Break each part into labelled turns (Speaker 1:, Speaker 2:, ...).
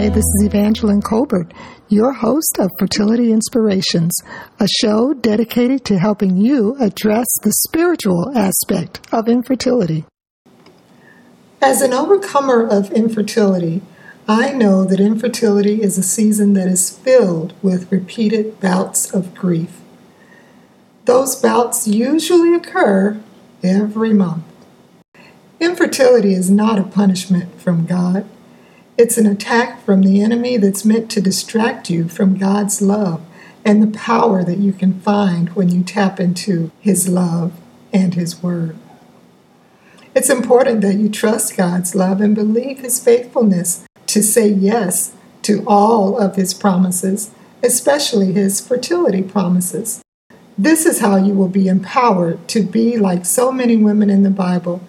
Speaker 1: this is Evangeline Colbert, your host of Fertility Inspirations, a show dedicated to helping you address the spiritual aspect of infertility. As an overcomer of infertility, I know that infertility is a season that is filled with repeated bouts of grief. Those bouts usually occur every month. Infertility is not a punishment from God. It's an attack from the enemy that's meant to distract you from God's love and the power that you can find when you tap into His love and His Word. It's important that you trust God's love and believe His faithfulness to say yes to all of His promises, especially His fertility promises. This is how you will be empowered to be like so many women in the Bible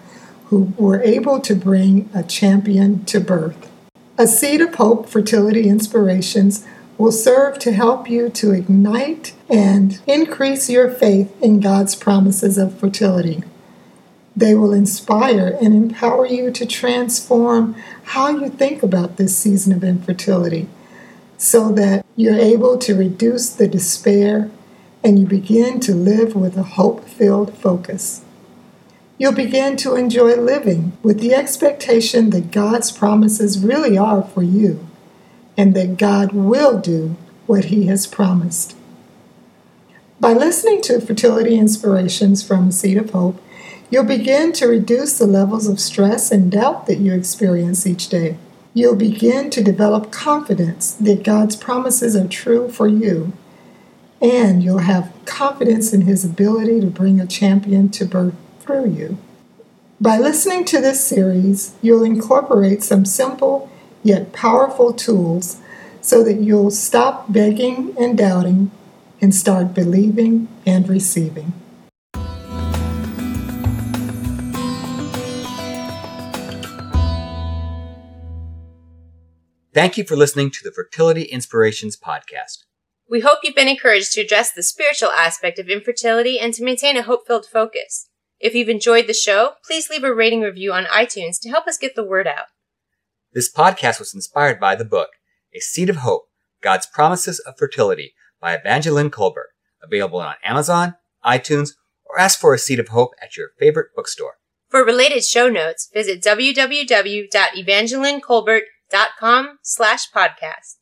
Speaker 1: who were able to bring a champion to birth. A Seed of Hope Fertility Inspirations will serve to help you to ignite and increase your faith in God's promises of fertility. They will inspire and empower you to transform how you think about this season of infertility so that you're able to reduce the despair and you begin to live with a hope filled focus. You'll begin to enjoy living with the expectation that God's promises really are for you and that God will do what He has promised. By listening to fertility inspirations from Seed of Hope, you'll begin to reduce the levels of stress and doubt that you experience each day. You'll begin to develop confidence that God's promises are true for you, and you'll have confidence in His ability to bring a champion to birth through you. By listening to this series, you'll incorporate some simple yet powerful tools so that you'll stop begging and doubting and start believing and receiving.
Speaker 2: Thank you for listening to the Fertility Inspirations Podcast.
Speaker 3: We hope you've been encouraged to address the spiritual aspect of infertility and to maintain a hope filled focus. If you've enjoyed the show, please leave a rating review on iTunes to help us get the word out.
Speaker 2: This podcast was inspired by the book, A Seed of Hope God's Promises of Fertility by Evangeline Colbert, available on Amazon, iTunes, or ask for A Seed of Hope at your favorite bookstore.
Speaker 3: For related show notes, visit www.evangelinecolbert.com slash podcast.